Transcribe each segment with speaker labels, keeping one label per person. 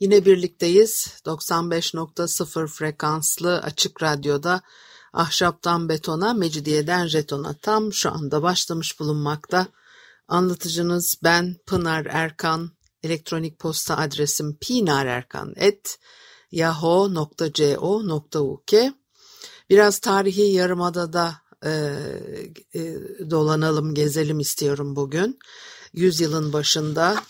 Speaker 1: yine birlikteyiz. 95.0 frekanslı açık radyoda ahşaptan betona, mecidiyeden jetona tam şu anda başlamış bulunmakta. Anlatıcınız ben Pınar Erkan, elektronik posta adresim pinarerkan.yahoo.co.uk Biraz tarihi yarımadada e, e, dolanalım, gezelim istiyorum bugün yüzyılın başında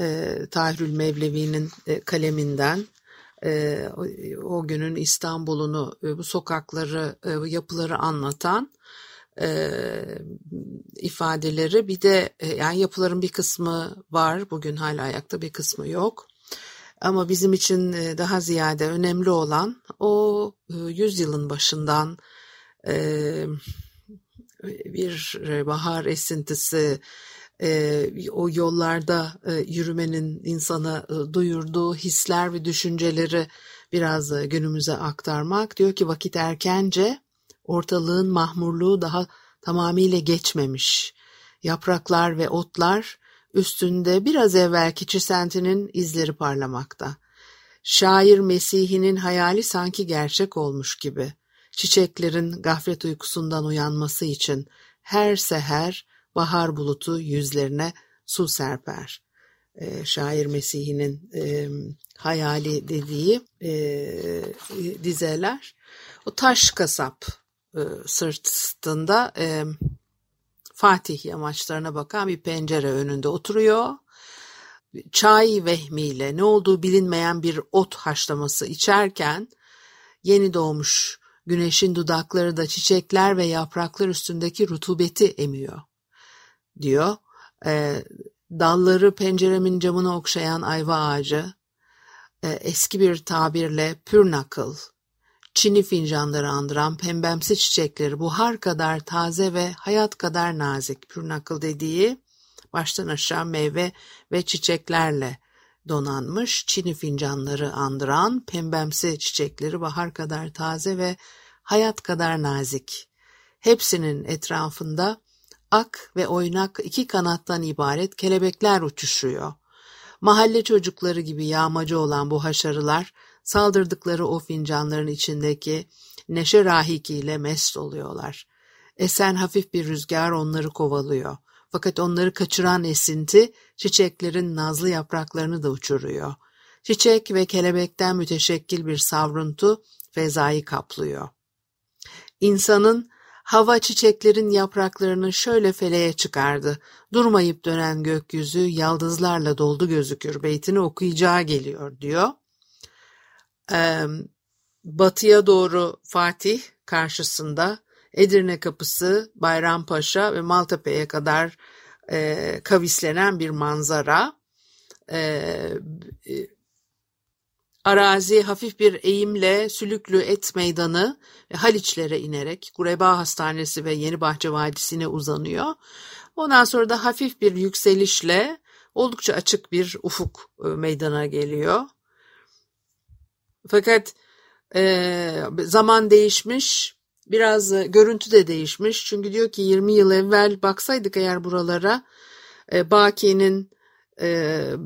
Speaker 1: e, Tahirül Mevlevi'nin e, kaleminden e, o, o günün İstanbul'unu, e, bu sokakları, e, yapıları anlatan e, ifadeleri bir de e, yani yapıların bir kısmı var bugün hala ayakta bir kısmı yok. Ama bizim için e, daha ziyade önemli olan o e, yüzyılın başından e, bir bahar esintisi, e, o yollarda e, yürümenin insana e, duyurduğu hisler ve düşünceleri biraz e, günümüze aktarmak. Diyor ki vakit erkence ortalığın mahmurluğu daha tamamıyla geçmemiş. Yapraklar ve otlar üstünde biraz evvelki çisentinin izleri parlamakta. Şair Mesih'inin hayali sanki gerçek olmuş gibi. Çiçeklerin gaflet uykusundan uyanması için her seher bahar bulutu yüzlerine su serper. E, şair Mesih'inin e, hayali dediği e, dizeler. O taş kasap e, sırtında e, Fatih yamaçlarına bakan bir pencere önünde oturuyor. Çay vehmiyle ne olduğu bilinmeyen bir ot haşlaması içerken yeni doğmuş güneşin dudakları da çiçekler ve yapraklar üstündeki rutubeti emiyor diyor. E, dalları penceremin camını okşayan ayva ağacı, e, eski bir tabirle pürnakıl, çini fincanları andıran pembemsi çiçekleri buhar kadar taze ve hayat kadar nazik. Pürnakıl dediği baştan aşağı meyve ve çiçeklerle donanmış çini fincanları andıran pembemsi çiçekleri bahar kadar taze ve hayat kadar nazik. Hepsinin etrafında ak ve oynak iki kanattan ibaret kelebekler uçuşuyor. Mahalle çocukları gibi yağmacı olan bu haşarılar saldırdıkları o fincanların içindeki neşe rahikiyle mest oluyorlar. Esen hafif bir rüzgar onları kovalıyor. Fakat onları kaçıran esinti çiçeklerin nazlı yapraklarını da uçuruyor. Çiçek ve kelebekten müteşekkil bir savruntu fezayı kaplıyor. İnsanın Hava çiçeklerin yapraklarını şöyle feleğe çıkardı. Durmayıp dönen gökyüzü yaldızlarla doldu gözükür. Beytini okuyacağı geliyor diyor. Ee, batıya doğru Fatih karşısında Edirne Kapısı, Bayrampaşa ve Maltepe'ye kadar e, kavislenen bir manzara. E, Arazi hafif bir eğimle Sülüklü Et Meydanı ve Haliçlere inerek Gureba Hastanesi ve Yenibahçe Vadisi'ne uzanıyor. Ondan sonra da hafif bir yükselişle oldukça açık bir ufuk e, meydana geliyor. Fakat e, zaman değişmiş, biraz e, görüntü de değişmiş. Çünkü diyor ki 20 yıl evvel baksaydık eğer buralara e, Baki'nin ee,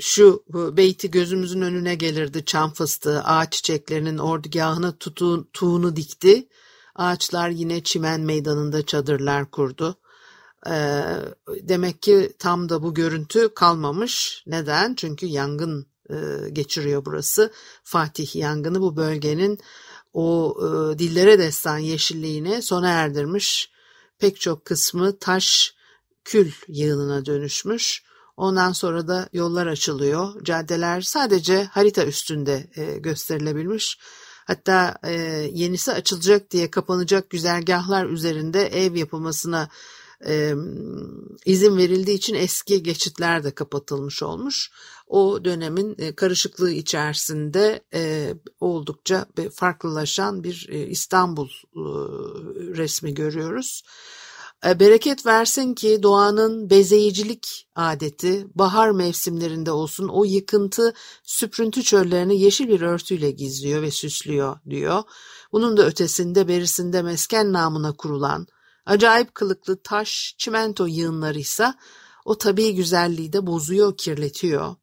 Speaker 1: şu beyti gözümüzün önüne gelirdi çam fıstığı ağaç çiçeklerinin ordugahına tutu, tuğunu dikti. Ağaçlar yine çimen meydanında çadırlar kurdu. Ee, demek ki tam da bu görüntü kalmamış. Neden? Çünkü yangın e, geçiriyor burası. Fatih yangını bu bölgenin o e, dillere destan yeşilliğine sona erdirmiş. Pek çok kısmı taş kül yığınına dönüşmüş. Ondan sonra da yollar açılıyor. Caddeler sadece harita üstünde e, gösterilebilmiş. Hatta e, yenisi açılacak diye kapanacak güzergahlar üzerinde ev yapılmasına e, izin verildiği için eski geçitler de kapatılmış olmuş. O dönemin e, karışıklığı içerisinde e, oldukça farklılaşan bir e, İstanbul e, resmi görüyoruz. E, bereket versin ki doğanın bezeyicilik adeti bahar mevsimlerinde olsun o yıkıntı süprüntü çöllerini yeşil bir örtüyle gizliyor ve süslüyor diyor. Bunun da ötesinde berisinde mesken namına kurulan acayip kılıklı taş çimento yığınları ise o tabii güzelliği de bozuyor, kirletiyor.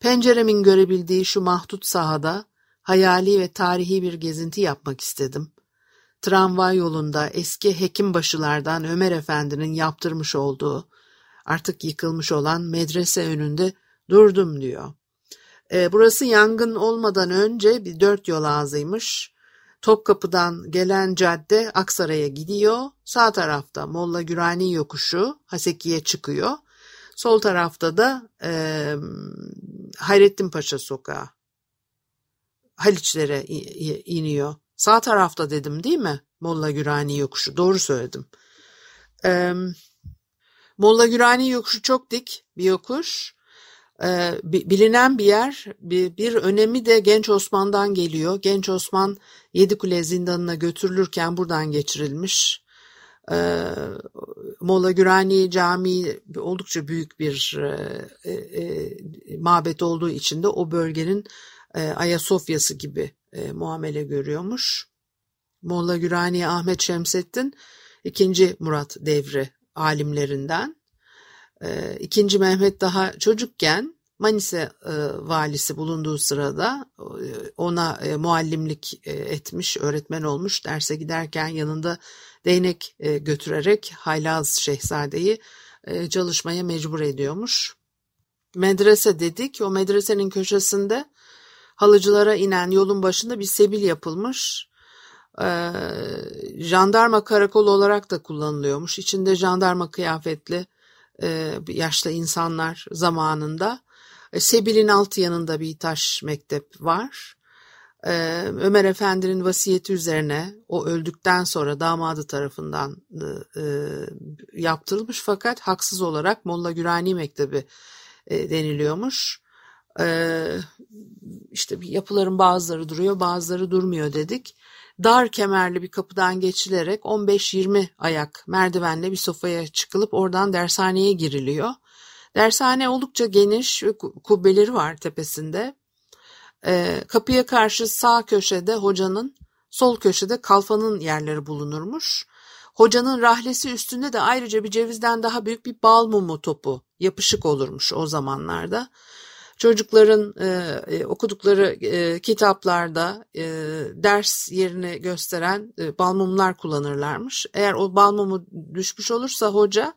Speaker 1: Penceremin görebildiği şu mahdut sahada hayali ve tarihi bir gezinti yapmak istedim. Tramvay yolunda eski hekimbaşılardan Ömer Efendi'nin yaptırmış olduğu, artık yıkılmış olan medrese önünde durdum diyor. E, burası yangın olmadan önce bir dört yol ağzıymış. Topkapı'dan gelen cadde Aksaray'a gidiyor. Sağ tarafta Molla Gürani yokuşu Haseki'ye çıkıyor. Sol tarafta da e, Hayrettin Paşa sokağı. Haliçlere iniyor. Sağ tarafta dedim değil mi? Molla Gürani yokuşu. Doğru söyledim. Ee, Molla Gürani yokuşu çok dik bir yokuş. Ee, bilinen bir yer. Bir, bir önemi de Genç Osman'dan geliyor. Genç Osman Yedikule zindanına götürülürken buradan geçirilmiş. Ee, Molla Gürani Camii oldukça büyük bir e, e, mabet olduğu için de o bölgenin e, Ayasofya'sı gibi e, muamele görüyormuş. Molla Gürani Ahmet Şemsettin ikinci Murat devri alimlerinden. E, ikinci Mehmet daha çocukken Manisa e, valisi bulunduğu sırada e, ona e, muallimlik e, etmiş, öğretmen olmuş. Derse giderken yanında değnek e, götürerek Haylaz Şehzade'yi e, çalışmaya mecbur ediyormuş. Medrese dedik. O medresenin köşesinde halıcılara inen yolun başında bir sebil yapılmış. Ee, jandarma karakolu olarak da kullanılıyormuş. İçinde jandarma kıyafetli e, yaşlı insanlar zamanında. E, Sebil'in alt yanında bir taş mektep var. Ee, Ömer Efendi'nin vasiyeti üzerine o öldükten sonra damadı tarafından e, yaptırılmış fakat haksız olarak Molla Gürani Mektebi e, deniliyormuş. Ee, işte yapıların bazıları duruyor bazıları durmuyor dedik. Dar kemerli bir kapıdan geçilerek 15-20 ayak merdivenle bir sofaya çıkılıp oradan dershaneye giriliyor. Dershane oldukça geniş ve kubbeleri var tepesinde. Ee, kapıya karşı sağ köşede hocanın, sol köşede kalfanın yerleri bulunurmuş. Hocanın rahlesi üstünde de ayrıca bir cevizden daha büyük bir bal mumu topu yapışık olurmuş o zamanlarda. Çocukların e, e, okudukları e, kitaplarda e, ders yerini gösteren e, balmumlar kullanırlarmış. Eğer o balmumu düşmüş olursa hoca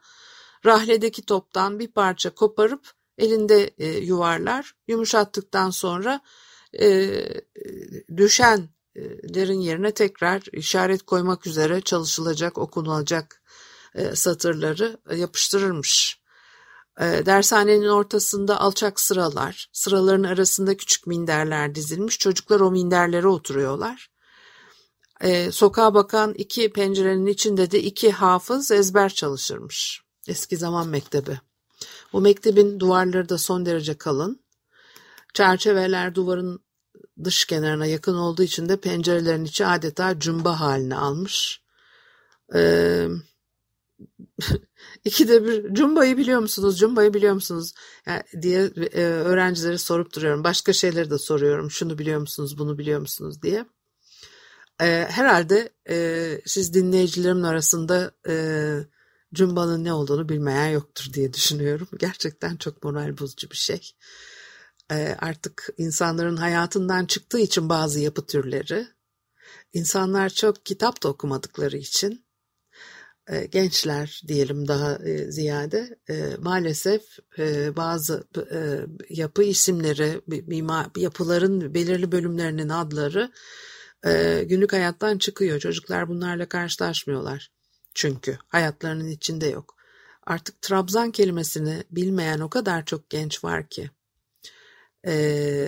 Speaker 1: rahledeki toptan bir parça koparıp elinde e, yuvarlar. Yumuşattıktan sonra e, düşenlerin yerine tekrar işaret koymak üzere çalışılacak, okunulacak e, satırları yapıştırırmış. E, dershanenin ortasında alçak sıralar, sıraların arasında küçük minderler dizilmiş. Çocuklar o minderlere oturuyorlar. E, sokağa bakan iki pencerenin içinde de iki hafız ezber çalışırmış. Eski zaman mektebi. Bu mektebin duvarları da son derece kalın. Çerçeveler duvarın dış kenarına yakın olduğu için de pencerelerin içi adeta cumba haline almış. Ee, İkide bir Cumba'yı biliyor musunuz? Cumba'yı biliyor musunuz? Yani diye e, öğrencilere sorup duruyorum. Başka şeyleri de soruyorum. Şunu biliyor musunuz? Bunu biliyor musunuz diye. E, herhalde e, siz dinleyicilerimin arasında e, Cumba'nın ne olduğunu bilmeyen yoktur diye düşünüyorum. Gerçekten çok moral bozucu bir şey. E, artık insanların hayatından çıktığı için bazı yapı türleri, insanlar çok kitap da okumadıkları için gençler diyelim daha e, ziyade e, maalesef bazı yapı isimleri, yapıların belirli bölümlerinin adları günlük hayattan çıkıyor. Çocuklar bunlarla karşılaşmıyorlar. Çünkü hayatlarının içinde yok. Artık Trabzan kelimesini bilmeyen o kadar çok genç var ki. E,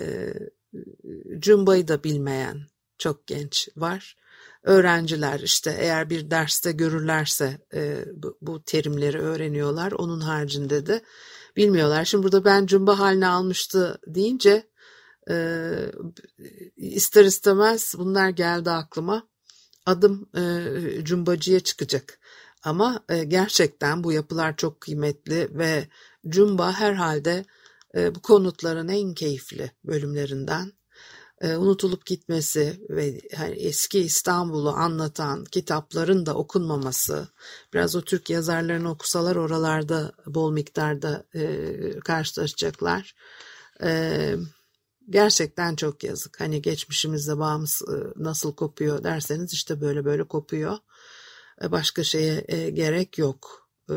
Speaker 1: Cumba'yı da bilmeyen çok genç var. öğrenciler işte eğer bir derste görürlerse e, bu, bu terimleri öğreniyorlar. Onun haricinde de bilmiyorlar. Şimdi burada ben cumba haline almıştı deyince e, ister istemez bunlar geldi aklıma. Adım e, cumbacıya çıkacak. Ama e, gerçekten bu yapılar çok kıymetli ve cumba herhalde e, bu konutların en keyifli bölümlerinden e, unutulup gitmesi ve yani eski İstanbul'u anlatan kitapların da okunmaması, biraz o Türk yazarlarını okusalar oralarda bol miktarda e, karşılaşacaklar. E, gerçekten çok yazık. Hani geçmişimizde bağımız e, nasıl kopuyor derseniz işte böyle böyle kopuyor. E, başka şeye e, gerek yok. E,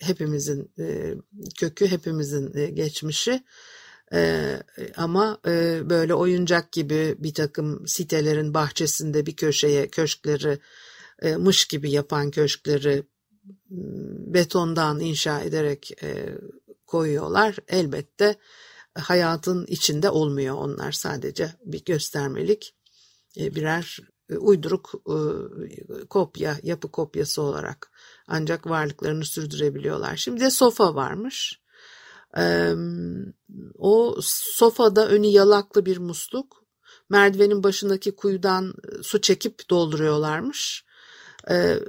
Speaker 1: hepimizin e, kökü, hepimizin e, geçmişi. Ee, ama e, böyle oyuncak gibi bir takım sitelerin bahçesinde bir köşeye köşkleri e, mış gibi yapan köşkleri betondan inşa ederek e, koyuyorlar. Elbette hayatın içinde olmuyor onlar sadece bir göstermelik e, birer e, uyduruk e, kopya, yapı kopyası olarak ancak varlıklarını sürdürebiliyorlar. Şimdi de sofa varmış. O sofada önü yalaklı bir musluk. Merdivenin başındaki kuyudan e, su çekip dolduruyorlarmış.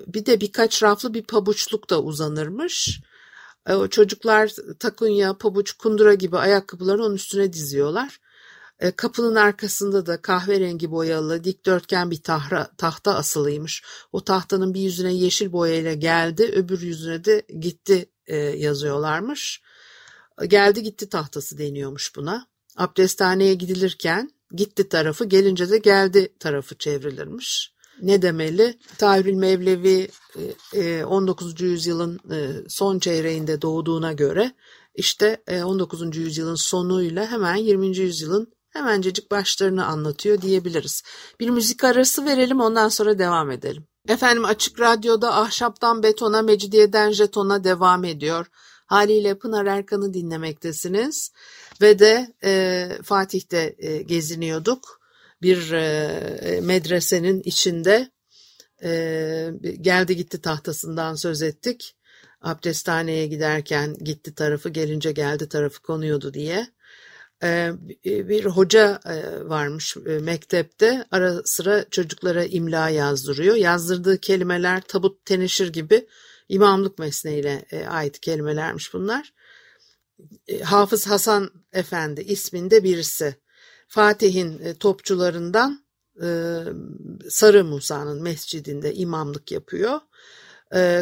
Speaker 1: Bir de birkaç raflı bir pabuçluk da uzanırmış. O çocuklar takunya, pabuç, kundura gibi ayakkabıları onun üstüne diziyorlar. Kapının arkasında da kahverengi boyalı dikdörtgen bir tahra, tahta asılıymış. O tahtanın bir yüzüne yeşil boyayla geldi, öbür yüzüne de gitti yazıyorlarmış. Geldi gitti tahtası deniyormuş buna. Abdesthaneye gidilirken gitti tarafı gelince de geldi tarafı çevrilirmiş. Ne demeli? Tahirül Mevlevi 19. E, yüzyılın e, son çeyreğinde doğduğuna göre işte 19. E, yüzyılın sonuyla hemen 20. yüzyılın hemencecik başlarını anlatıyor diyebiliriz. Bir müzik arası verelim ondan sonra devam edelim. Efendim Açık Radyo'da ahşaptan betona, mecidiyeden jetona devam ediyor. Haliyle Pınar Erkan'ı dinlemektesiniz ve de e, Fatih'te e, geziniyorduk. Bir e, medresenin içinde e, geldi gitti tahtasından söz ettik. Abdesthaneye giderken gitti tarafı gelince geldi tarafı konuyordu diye. E, bir hoca e, varmış e, mektepte ara sıra çocuklara imla yazdırıyor. Yazdırdığı kelimeler tabut teneşir gibi imamlık mesleğiyle e, ait kelimelermiş bunlar. E, Hafız Hasan Efendi isminde birisi. Fatih'in e, topçularından Sarı Musa'nın mescidinde imamlık yapıyor.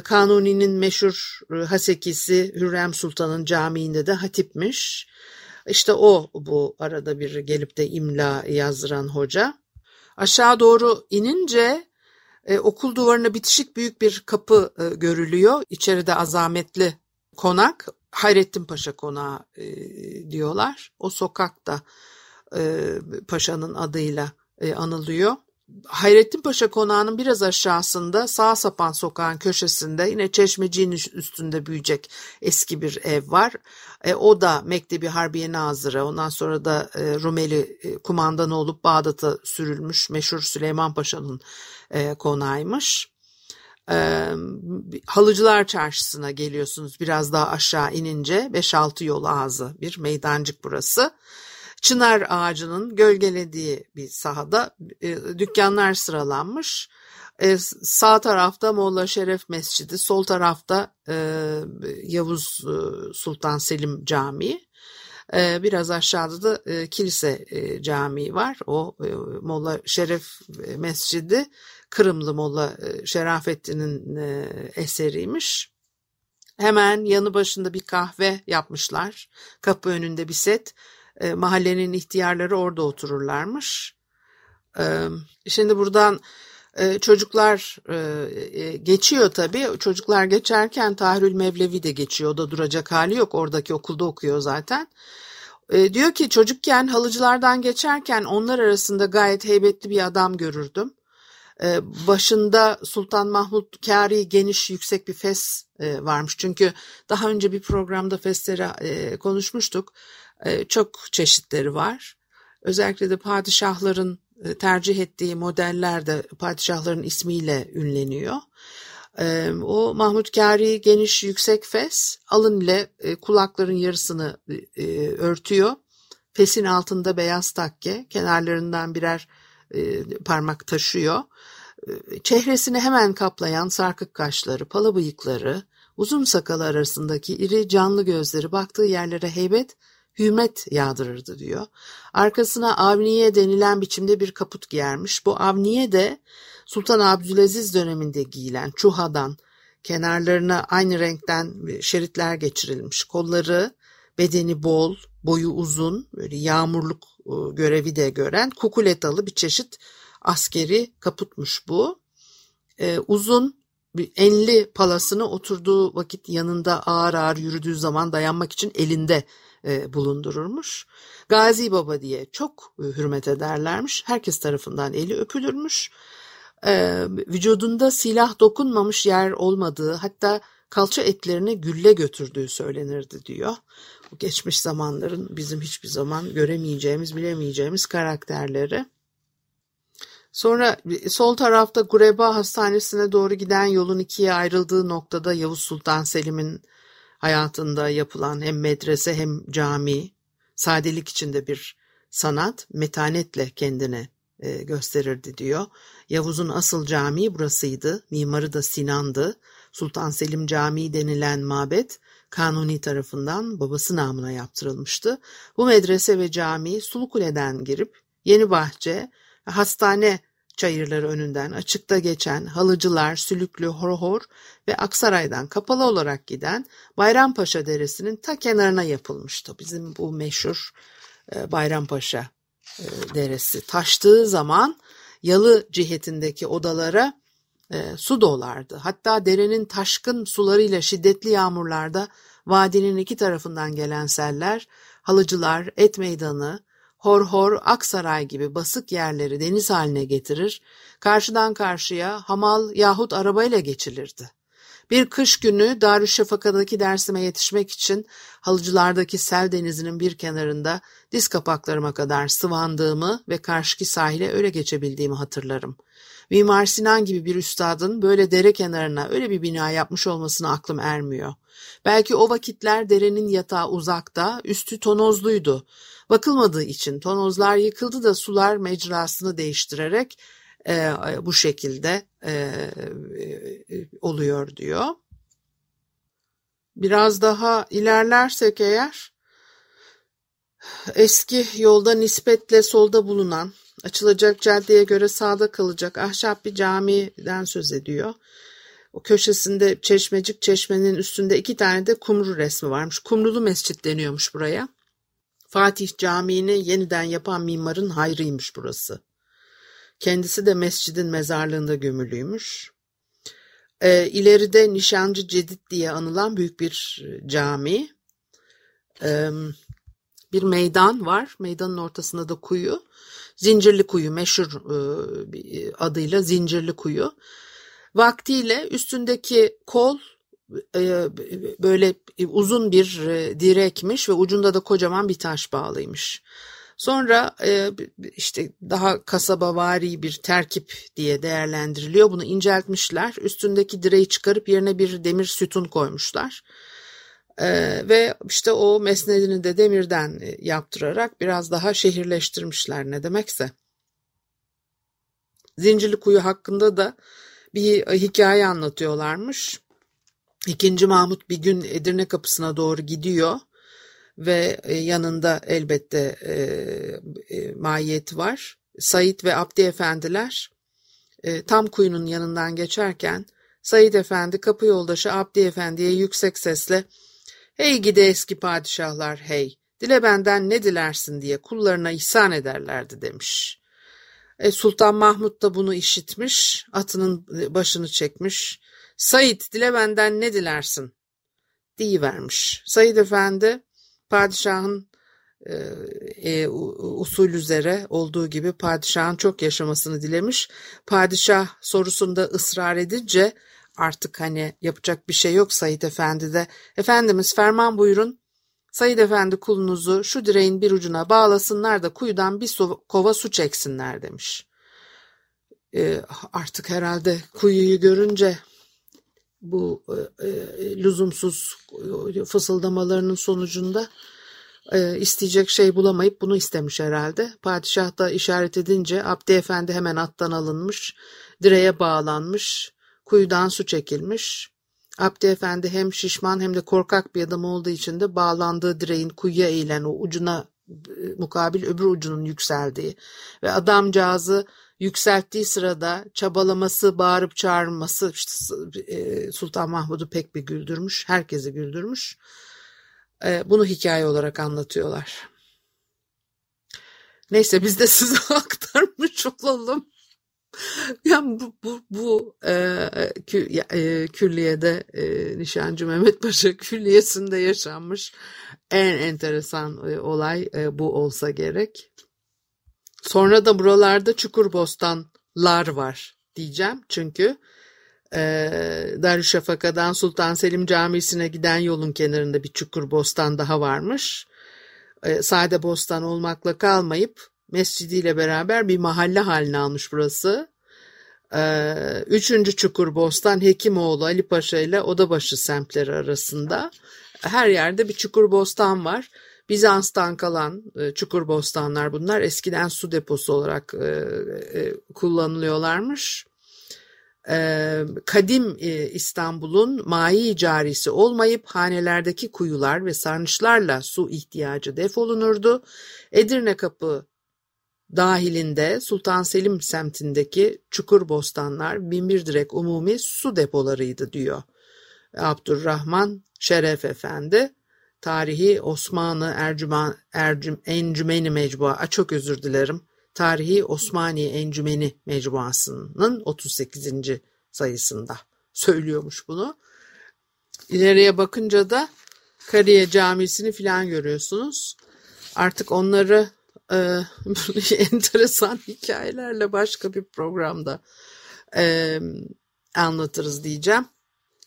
Speaker 1: Kanuni'nin meşhur Hasekisi Hürrem Sultan'ın camiinde de hatipmiş. İşte o bu arada bir gelip de imla yazdıran hoca. Aşağı doğru inince e, okul duvarına bitişik büyük bir kapı e, görülüyor. İçeride azametli konak. Hayrettin Paşa konağı e, diyorlar. O sokakta e, paşanın adıyla e, anılıyor. Hayrettin Paşa konağının biraz aşağısında sağ sapan sokağın köşesinde yine çeşmeciğin üstünde büyüyecek eski bir ev var. E, o da Mektebi Harbiye Nazırı ondan sonra da e, Rumeli e, kumandanı olup Bağdat'a sürülmüş meşhur Süleyman Paşa'nın e, konağıymış. E, Halıcılar Çarşısı'na geliyorsunuz biraz daha aşağı inince 5-6 yol ağzı bir meydancık burası. Çınar ağacının gölgelediği bir sahada e, dükkanlar sıralanmış. E, sağ tarafta Molla Şeref Mescidi, sol tarafta e, Yavuz e, Sultan Selim Camii. E, biraz aşağıda da e, kilise e, camii var. O e, Molla Şeref Mescidi Kırımlı Molla e, Şerafettin'in e, eseriymiş. Hemen yanı başında bir kahve yapmışlar. Kapı önünde bir set. E, mahallenin ihtiyarları orada otururlarmış. E, şimdi buradan e, çocuklar e, geçiyor tabii. Çocuklar geçerken Tahirül Mevlevi de geçiyor. O da duracak hali yok. Oradaki okulda okuyor zaten. diyor ki çocukken halıcılardan geçerken onlar arasında gayet heybetli bir adam görürdüm. başında Sultan Mahmut Kari geniş yüksek bir fes varmış. Çünkü daha önce bir programda fesleri konuşmuştuk. Çok çeşitleri var. Özellikle de padişahların e, tercih ettiği modeller de padişahların ismiyle ünleniyor. E, o Mahmutkari geniş yüksek fes alın ile e, kulakların yarısını örtüyor. Fesin altında beyaz takke kenarlarından birer parmak taşıyor. Çehresini hemen kaplayan sarkık kaşları, pala bıyıkları, uzun sakalı arasındaki iri canlı gözleri baktığı yerlere heybet hürmet yağdırırdı diyor. Arkasına avniye denilen biçimde bir kaput giyermiş. Bu avniye de Sultan Abdülaziz döneminde giyilen çuhadan kenarlarına aynı renkten şeritler geçirilmiş. Kolları, bedeni bol, boyu uzun, böyle yağmurluk e, görevi de gören kukuletalı bir çeşit askeri kaputmuş bu. Ee, uzun enli palasını oturduğu vakit yanında ağır ağır yürüdüğü zaman dayanmak için elinde e, bulundururmuş. Gazi Baba diye çok e, hürmet ederlermiş. Herkes tarafından eli öpülürmüş. E, vücudunda silah dokunmamış yer olmadığı hatta kalça etlerini gülle götürdüğü söylenirdi diyor. Bu geçmiş zamanların bizim hiçbir zaman göremeyeceğimiz, bilemeyeceğimiz karakterleri. Sonra sol tarafta Gureba Hastanesi'ne doğru giden yolun ikiye ayrıldığı noktada Yavuz Sultan Selim'in hayatında yapılan hem medrese hem cami, sadelik içinde bir sanat, metanetle kendine e, gösterirdi diyor. Yavuz'un asıl camii burasıydı, mimarı da Sinan'dı. Sultan Selim Camii denilen mabet Kanuni tarafından babası namına yaptırılmıştı. Bu medrese ve cami Sulukule'den girip Yeni Bahçe, hastane çayırları önünden açıkta geçen Halıcılar, Sülüklü, Horhor ve Aksaray'dan kapalı olarak giden Bayrampaşa Deresi'nin ta kenarına yapılmıştı. Bizim bu meşhur e, Bayrampaşa e, Deresi taştığı zaman yalı cihetindeki odalara e, su dolardı. Hatta derenin taşkın sularıyla şiddetli yağmurlarda vadinin iki tarafından gelen seller, halıcılar, et meydanı, Horhor, Aksaray gibi basık yerleri deniz haline getirir, karşıdan karşıya hamal yahut arabayla geçilirdi. Bir kış günü Darüşşafaka'daki dersime yetişmek için halıcılardaki sel denizinin bir kenarında diz kapaklarıma kadar sıvandığımı ve karşıki sahile öyle geçebildiğimi hatırlarım. Mimar Sinan gibi bir üstadın böyle dere kenarına öyle bir bina yapmış olmasına aklım ermiyor. Belki o vakitler derenin yatağı uzakta, üstü tonozluydu. Bakılmadığı için tonozlar yıkıldı da sular mecrasını değiştirerek e, bu şekilde e, e, oluyor diyor. Biraz daha ilerlersek eğer eski yolda nispetle solda bulunan açılacak caddeye göre sağda kalacak ahşap bir camiden söz ediyor. O köşesinde çeşmecik çeşmenin üstünde iki tane de kumru resmi varmış. Kumrulu mescit deniyormuş buraya. Fatih Camii'ni yeniden yapan mimarın hayrıymış burası. Kendisi de mescidin mezarlığında gömülüymüş. E, ileride Nişancı Cedid diye anılan büyük bir cami. E, bir meydan var. Meydanın ortasında da kuyu. Zincirli Kuyu meşhur e, adıyla Zincirli Kuyu. Vaktiyle üstündeki kol e, böyle uzun bir e, direkmiş ve ucunda da kocaman bir taş bağlıymış. Sonra e, işte daha kasabavari bir terkip diye değerlendiriliyor. Bunu inceltmişler. Üstündeki direği çıkarıp yerine bir demir sütun koymuşlar. Ve işte o mesnedini de demirden yaptırarak biraz daha şehirleştirmişler ne demekse. Zincirli Kuyu hakkında da bir hikaye anlatıyorlarmış. İkinci Mahmut bir gün Edirne kapısına doğru gidiyor ve e, yanında elbette e, e, mahiyeti var. Said ve Abdi efendiler e, tam kuyunun yanından geçerken Said efendi kapı yoldaşı Abdi efendiye yüksek sesle ''Hey gide eski padişahlar hey, dile benden ne dilersin diye kullarına ihsan ederlerdi.'' demiş. E, Sultan Mahmut da bunu işitmiş, atının başını çekmiş, Said dile benden ne dilersin? vermiş. Said Efendi padişahın e, e, usul üzere olduğu gibi padişahın çok yaşamasını dilemiş. Padişah sorusunda ısrar edince artık hani yapacak bir şey yok Said Efendi de. Efendimiz ferman buyurun Sayın Efendi kulunuzu şu direğin bir ucuna bağlasınlar da kuyudan bir su, kova su çeksinler demiş. E, artık herhalde kuyuyu görünce bu e, e, lüzumsuz fısıldamalarının sonucunda e, isteyecek şey bulamayıp bunu istemiş herhalde. Padişah da işaret edince Abdi Efendi hemen attan alınmış, direğe bağlanmış, kuyudan su çekilmiş. Abdi Efendi hem şişman hem de korkak bir adam olduğu için de bağlandığı direğin kuyuya eğilen o ucuna e, mukabil öbür ucunun yükseldiği ve adamcağızı yükselttiği sırada çabalaması, bağırıp çağırması işte e, Sultan Mahmud'u pek bir güldürmüş, herkesi güldürmüş. E, bunu hikaye olarak anlatıyorlar. Neyse biz de size aktarmış olalım. Yani bu, bu, bu e, kü, e, külliyede e, Nişancı Mehmet Paşa külliyesinde yaşanmış en enteresan e, olay e, bu olsa gerek. Sonra da buralarda Çukurbostanlar var diyeceğim. Çünkü e, Darüşşafaka'dan Sultan Selim Camisi'ne giden yolun kenarında bir Çukurbostan daha varmış. E, sade bostan olmakla kalmayıp mescidiyle beraber bir mahalle haline almış burası. E, üçüncü Çukurbostan Hekimoğlu Ali Paşa ile Odabaşı semtleri arasında. Her yerde bir Çukurbostan var. Bizans'tan kalan e, çukur bostanlar bunlar. Eskiden su deposu olarak e, e, kullanılıyorlarmış. E, kadim İstanbul'un mai carisi olmayıp hanelerdeki kuyular ve sarnıçlarla su ihtiyacı defolunurdu. Edirne Kapı dahilinde Sultan Selim semtindeki çukur bostanlar binbir direk umumi su depolarıydı diyor. Abdurrahman Şeref Efendi Tarihi Osmanlı Ercüman, Ercüm, Encümeni Mecbua, çok özür dilerim. Tarihi Osmani Encümeni Mecmuası'nın 38. sayısında söylüyormuş bunu. İleriye bakınca da Kariye Camisi'ni filan görüyorsunuz. Artık onları e, enteresan hikayelerle başka bir programda e, anlatırız diyeceğim.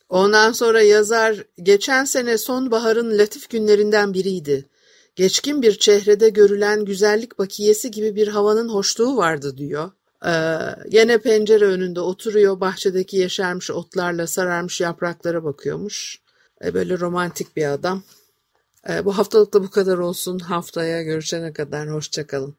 Speaker 1: Ondan sonra yazar geçen sene sonbaharın latif günlerinden biriydi. Geçkin bir çehrede görülen güzellik bakiyesi gibi bir havanın hoşluğu vardı diyor. Ee, yine pencere önünde oturuyor bahçedeki yeşermiş otlarla sararmış yapraklara bakıyormuş. Ee, böyle romantik bir adam. Ee, bu haftalık da bu kadar olsun. Haftaya görüşene kadar hoşçakalın.